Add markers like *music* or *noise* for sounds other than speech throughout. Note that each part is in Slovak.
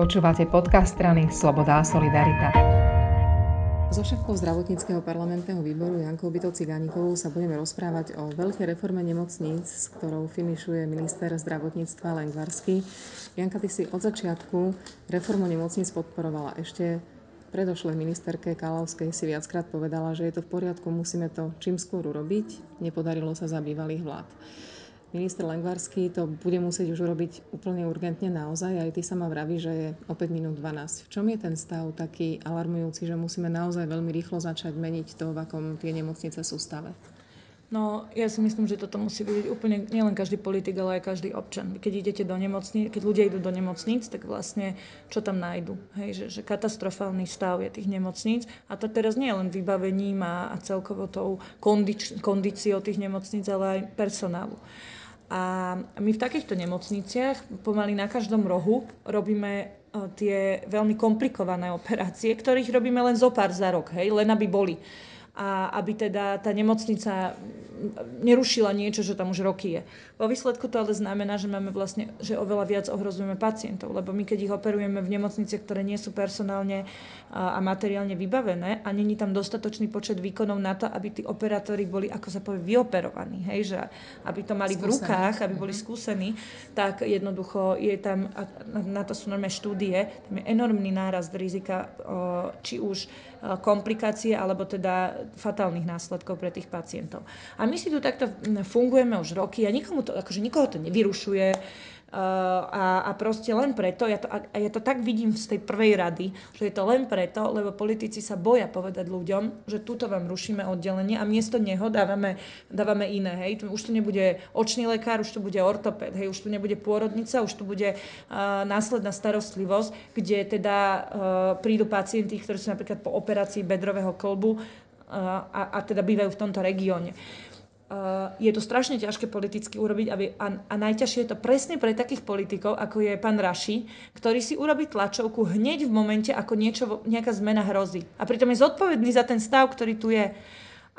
Počúvate podcast strany Sloboda a Solidarita. So šéfkou zdravotníckého parlamentného výboru Jankou Bytou Cigánikovou sa budeme rozprávať o veľkej reforme nemocníc, s ktorou finišuje minister zdravotníctva Lengvarsky. Janka, ty si od začiatku reformu nemocníc podporovala. Ešte predošlej ministerke Kalavskej si viackrát povedala, že je to v poriadku, musíme to čím skôr urobiť. Nepodarilo sa za bývalých vlád. Minister Lengvarský to bude musieť už urobiť úplne urgentne naozaj. Aj ty sama vraví, že je o 5 minút 12. V čom je ten stav taký alarmujúci, že musíme naozaj veľmi rýchlo začať meniť to, v akom tie nemocnice sú stave? No, ja si myslím, že toto musí vidieť úplne nielen každý politik, ale aj každý občan. Keď idete do nemocníc, keď ľudia idú do nemocníc, tak vlastne čo tam nájdu? Hej, že, že katastrofálny stav je tých nemocníc a to teraz nie je len vybavením a, a celkovo tou kondič, kondíciou tých nemocníc, ale aj personálu. A my v takýchto nemocniciach pomaly na každom rohu robíme e, tie veľmi komplikované operácie, ktorých robíme len zo pár za rok, hej, len aby boli a aby teda tá nemocnica nerušila niečo, čo tam už roky je. Vo výsledku to ale znamená, že máme vlastne, že oveľa viac ohrozujeme pacientov, lebo my keď ich operujeme v nemocniciach, ktoré nie sú personálne a materiálne vybavené a není tam dostatočný počet výkonov na to, aby tí operátori boli, ako sa povie, vyoperovaní, hej, že aby to mali skúsení. v rukách, aby boli mhm. skúsení, tak jednoducho je tam, na to sú normálne štúdie, tam je enormný nárast rizika, či už komplikácie alebo teda fatálnych následkov pre tých pacientov. A my si tu takto fungujeme už roky a nikomu to, akože nikoho to nevyrušuje. A, a proste len preto, ja to, a ja to tak vidím z tej prvej rady, že je to len preto, lebo politici sa boja povedať ľuďom, že túto vám rušíme oddelenie a miesto neho dávame, dávame iné. Hej. Už tu nebude očný lekár, už tu bude ortoped, hej, už tu nebude pôrodnica, už tu bude uh, následná starostlivosť, kde teda uh, prídu pacienti, ktorí sú napríklad po operácii bedrového klbu uh, a, a teda bývajú v tomto regióne. Uh, je to strašne ťažké politicky urobiť aby, a, a najťažšie je to presne pre takých politikov, ako je pán Raši, ktorý si urobí tlačovku hneď v momente, ako niečo, nejaká zmena hrozí. A pritom je zodpovedný za ten stav, ktorý tu je.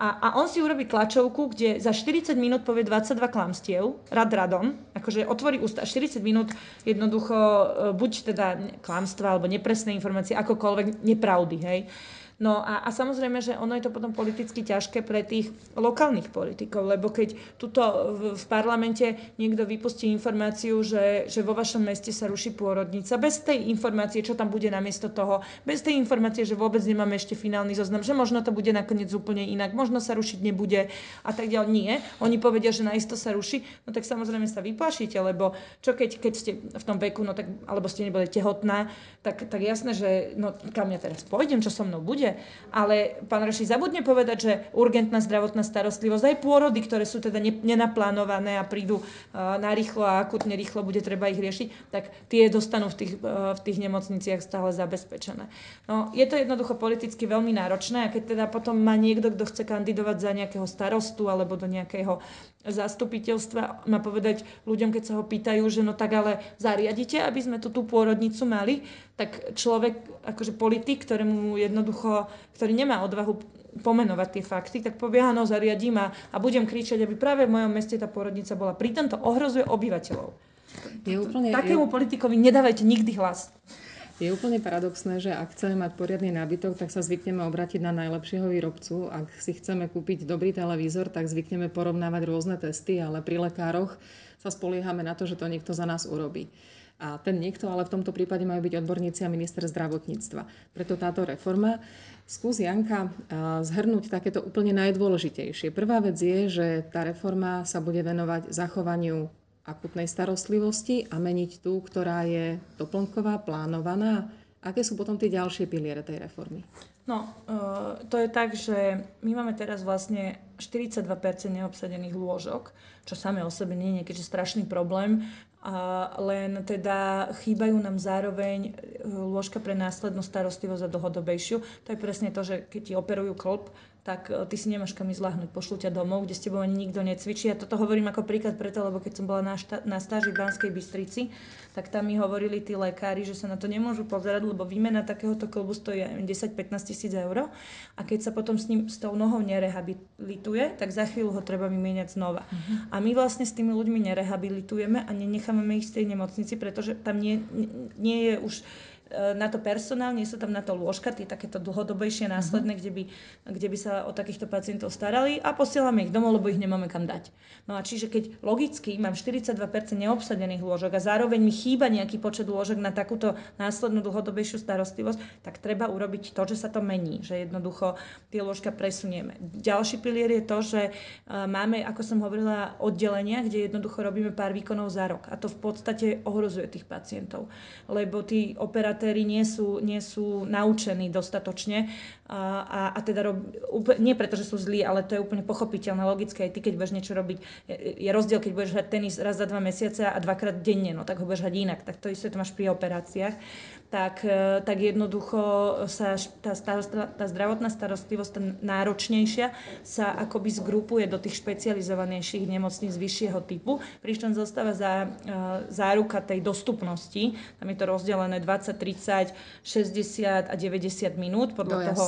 A, a on si urobí tlačovku, kde za 40 minút povie 22 klamstiev, rad radom, akože otvorí ústa 40 minút jednoducho uh, buď teda klamstva alebo nepresné informácie, akokoľvek nepravdy, hej. Uh, No a, a samozrejme, že ono je to potom politicky ťažké pre tých lokálnych politikov, lebo keď tuto v, v parlamente niekto vypustí informáciu, že, že vo vašom meste sa ruší pôrodnica, bez tej informácie, čo tam bude namiesto toho, bez tej informácie, že vôbec nemáme ešte finálny zoznam, že možno to bude nakoniec úplne inak, možno sa rušiť nebude a tak ďalej. Nie, oni povedia, že naisto sa ruší, no tak samozrejme sa vyplašíte, lebo čo keď, keď ste v tom veku, no tak, alebo ste neboli tehotná, tak, tak jasné, že no, kam ja teraz pôjdem, čo so mnou bude, ale pán Reši zabudne povedať, že urgentná zdravotná starostlivosť, aj pôrody, ktoré sú teda nenaplánované a prídu na rýchlo a akutne rýchlo bude treba ich riešiť, tak tie dostanú v tých, v tých nemocniciach stále zabezpečené. No, je to jednoducho politicky veľmi náročné a keď teda potom má niekto, kto chce kandidovať za nejakého starostu alebo do nejakého zastupiteľstva, má povedať ľuďom, keď sa ho pýtajú, že no tak ale zariadite, aby sme tu tú pôrodnicu mali, tak človek, akože politik, ktorému jednoducho, ktorý nemá odvahu pomenovať tie fakty, tak povie, áno, zariadím a, a budem kričať, aby práve v mojom meste tá porodnica bola. Pritom to ohrozuje obyvateľov. Je úplne, Takému je... politikovi nedávajte nikdy hlas. Je úplne paradoxné, že ak chceme mať poriadny nábytok, tak sa zvykneme obrátiť na najlepšieho výrobcu. Ak si chceme kúpiť dobrý televízor, tak zvykneme porovnávať rôzne testy, ale pri lekároch sa spoliehame na to, že to niekto za nás urobí. A ten niekto, ale v tomto prípade majú byť odborníci a minister zdravotníctva. Preto táto reforma. Skús, Janka, zhrnúť takéto úplne najdôležitejšie. Prvá vec je, že tá reforma sa bude venovať zachovaniu akutnej starostlivosti a meniť tú, ktorá je doplnková, plánovaná. Aké sú potom tie ďalšie piliere tej reformy? No, uh, to je tak, že my máme teraz vlastne 42% neobsadených lôžok, čo samé o sebe nie je nejaký strašný problém, a len teda chýbajú nám zároveň e, lôžka pre následnú starostlivosť a dlhodobejšiu. To je presne to, že keď ti operujú klop, tak e, ty si nemáš kam ísť pošlu ťa domov, kde s tebou ani nikto necvičí. A toto hovorím ako príklad preto, lebo keď som bola na, šta- na stáži v Banskej Bystrici, tak tam mi hovorili tí lekári, že sa na to nemôžu pozerať, lebo výmena takéhoto kolbu stojí 10-15 tisíc eur. A keď sa potom s, ním, s tou nohou nerehabilituje, tak za chvíľu ho treba vymieňať znova. Uh-huh. A my vlastne s tými ľuďmi nerehabilitujeme a nenecháme ich z tej nemocnici, pretože tam nie, nie je už na to personál, nie sú tam na to lôžka, tie takéto dlhodobejšie následné, kde by, kde by sa o takýchto pacientov starali a posielame ich domov, lebo ich nemáme kam dať. No a čiže keď logicky mám 42% neobsadených lôžok a zároveň mi chýba nejaký počet lôžok na takúto následnú dlhodobejšiu starostlivosť, tak treba urobiť to, že sa to mení, že jednoducho tie lôžka presunieme. Ďalší pilier je to, že e, máme, ako som hovorila, oddelenia, kde jednoducho robíme pár výkonov za rok. A to v podstate ohrozuje tých pacientov, lebo tí operatéri nie sú, nie sú naučení dostatočne a, a, teda rob, úplne, nie preto, že sú zlí, ale to je úplne pochopiteľné, logické, aj ty, keď budeš niečo robiť, je, rozdiel, keď budeš hrať tenis raz za dva mesiace a dvakrát denne, no tak ho budeš hrať inak, tak to isté to máš pri operáciách tak, e, tak jednoducho sa tá, tá, tá zdravotná starostlivosť, tá náročnejšia, sa akoby zgrupuje do tých špecializovanejších nemocníc vyššieho typu, pričom zostáva za, e, záruka tej dostupnosti. Tam je to rozdelené 20, 30, 60 a 90 minút podľa Dojazd. toho,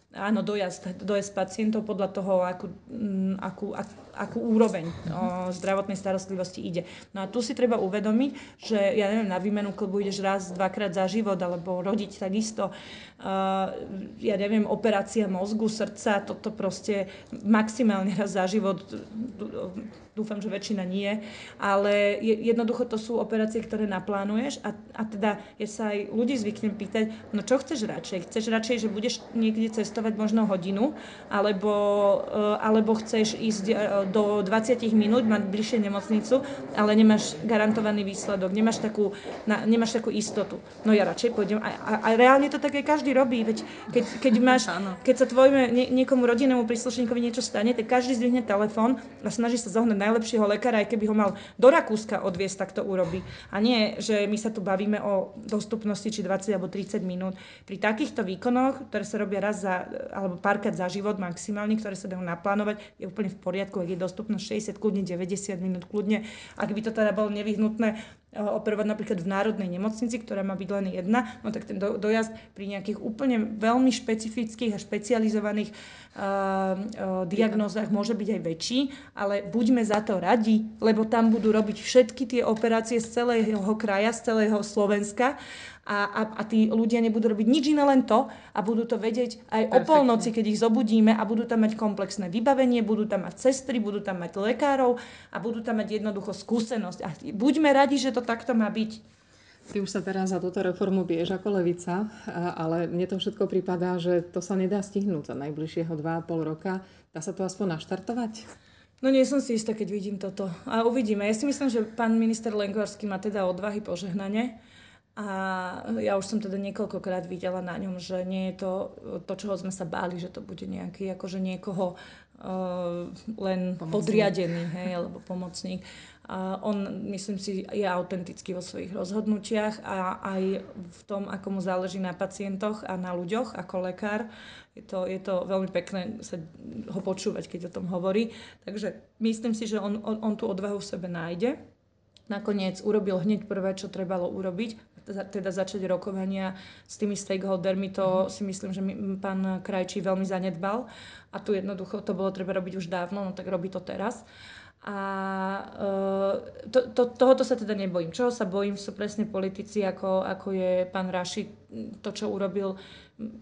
áno, dojazd, dojazd pacientov podľa toho, akú, mm, akú, akú, úroveň o, zdravotnej starostlivosti ide. No a tu si treba uvedomiť, že ja neviem, na výmenu klubu ideš raz, dvakrát za život, alebo rodiť takisto, uh, ja neviem, operácia mozgu, srdca, toto proste maximálne raz za život dúfam, že väčšina nie, ale je, jednoducho to sú operácie, ktoré naplánuješ a, a teda ja sa aj ľudí zvyknem pýtať, no čo chceš radšej? Chceš radšej, že budeš niekde cestovať možno hodinu, alebo, uh, alebo chceš ísť uh, do 20 minút, mať bližšie nemocnicu, ale nemáš garantovaný výsledok, nemáš takú, na, nemáš takú istotu. No ja radšej pôjdem. A, a, a reálne to tak aj každý robí, veď keď, keď, *laughs* máš, keď sa tvojmu nie, niekomu rodinnému príslušníkovi niečo stane, tak každý zdvihne telefón a snaží sa zohnať najlepšieho lekára, aj keby ho mal do Rakúska odviesť, tak to urobí. A nie, že my sa tu bavíme o dostupnosti či 20 alebo 30 minút. Pri takýchto výkonoch, ktoré sa robia raz za, alebo párkrát za život maximálne, ktoré sa dajú naplánovať, je úplne v poriadku, ak je dostupnosť 60, kľudne 90 minút, kľudne, ak by to teda bolo nevyhnutné, operovať napríklad v Národnej nemocnici, ktorá má byť len jedna, no tak ten do, dojazd pri nejakých úplne veľmi špecifických a špecializovaných uh, uh, diagnózach môže byť aj väčší, ale buďme za to radi, lebo tam budú robiť všetky tie operácie z celého kraja, z celého Slovenska a, a, a tí ľudia nebudú robiť nič iné, len to a budú to vedieť aj Perfektne. o polnoci, keď ich zobudíme a budú tam mať komplexné vybavenie, budú tam mať sestry, budú tam mať lekárov a budú tam mať jednoducho skúsenosť. A buďme radi, že to takto má byť. Ty už sa teraz za túto reformu biež ako levica, ale mne to všetko pripadá, že to sa nedá stihnúť za najbližšieho 2,5 roka. Dá sa to aspoň naštartovať? No nie som si istá, keď vidím toto. A uvidíme. Ja si myslím, že pán minister Lengvarský má teda odvahy požehnanie a ja už som teda niekoľkokrát videla na ňom, že nie je to to, čoho sme sa báli, že to bude nejaký akože niekoho uh, len pomocník. podriadený, hej, alebo pomocník. On, myslím si, je autentický vo svojich rozhodnutiach a aj v tom, ako mu záleží na pacientoch a na ľuďoch ako lekár. Je to, je to veľmi pekné sa ho počúvať, keď o tom hovorí. Takže myslím si, že on, on, on tú odvahu v sebe nájde nakoniec urobil hneď prvé, čo trebalo urobiť teda začať rokovania s tými stakeholdermi, to si myslím, že mi, pán Krajčí veľmi zanedbal a tu jednoducho to bolo treba robiť už dávno, no tak robí to teraz. A e, to, to, tohoto sa teda nebojím. Čoho sa bojím sú presne politici, ako, ako je pán Raši. To, čo urobil,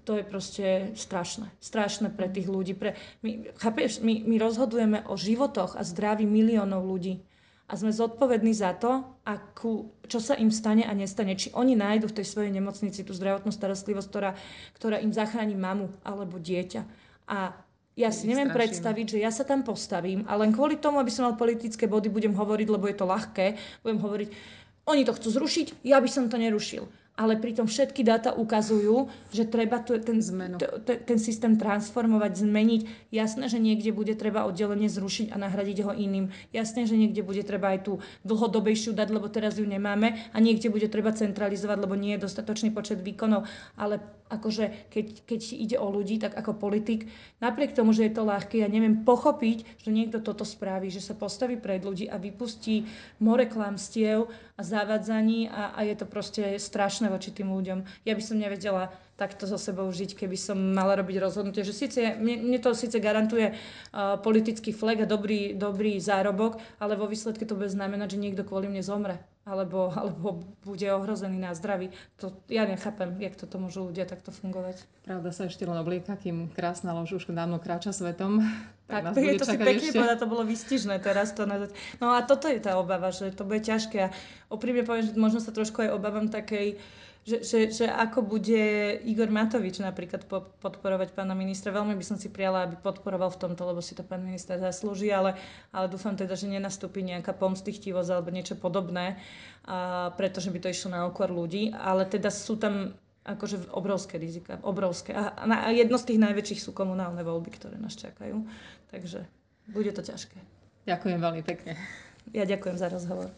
to je proste strašné. Strašné pre tých ľudí. Pre, my, chápeš, my, my rozhodujeme o životoch a zdraví miliónov ľudí a sme zodpovední za to, akú, čo sa im stane a nestane. Či oni nájdu v tej svojej nemocnici tú zdravotnú starostlivosť, ktorá, ktorá im zachráni mamu alebo dieťa. A ja si neviem Straším. predstaviť, že ja sa tam postavím a len kvôli tomu, aby som mal politické body, budem hovoriť, lebo je to ľahké, budem hovoriť, oni to chcú zrušiť, ja by som to nerušil ale pritom všetky dáta ukazujú, že treba tu, ten, t, ten systém transformovať, zmeniť. Jasné, že niekde bude treba oddelenie zrušiť a nahradiť ho iným. Jasné, že niekde bude treba aj tú dlhodobejšiu dať, lebo teraz ju nemáme a niekde bude treba centralizovať, lebo nie je dostatočný počet výkonov. Ale akože keď, keď ide o ľudí, tak ako politik, napriek tomu, že je to ľahké, ja neviem pochopiť, že niekto toto spraví, že sa postaví pred ľudí a vypustí more klamstiev a zavadzaní a, a je to proste strašné voči tým ľuďom. Ja by som nevedela takto so sebou žiť, keby som mala robiť rozhodnutie, že síce, mne, mne to síce garantuje uh, politický flag a dobrý, dobrý zárobok, ale vo výsledke to bude znamenať, že niekto kvôli mne zomre. Alebo, alebo bude ohrozený na zdraví. To, ja nechápem, jak toto môžu ľudia takto fungovať. Pravda sa ešte len oblieka, kým krásna lož už dávno kráča svetom. Tak, tak to, je, to si pekne povedať, to bolo vystižné teraz. To nazvať. No a toto je tá obava, že to bude ťažké. A oprímne poviem, že možno sa trošku aj obávam takej že, že, že ako bude Igor Matovič napríklad podporovať pána ministra. Veľmi by som si prijala, aby podporoval v tomto, lebo si to pán minister zaslúži, ale, ale dúfam teda, že nenastúpi nejaká pomstichtivosť alebo niečo podobné, a, pretože by to išlo na okor ľudí. Ale teda sú tam akože obrovské rizika, obrovské. A, a jedno z tých najväčších sú komunálne voľby, ktoré nás čakajú. Takže bude to ťažké. Ďakujem veľmi pekne. Ja ďakujem za rozhovor.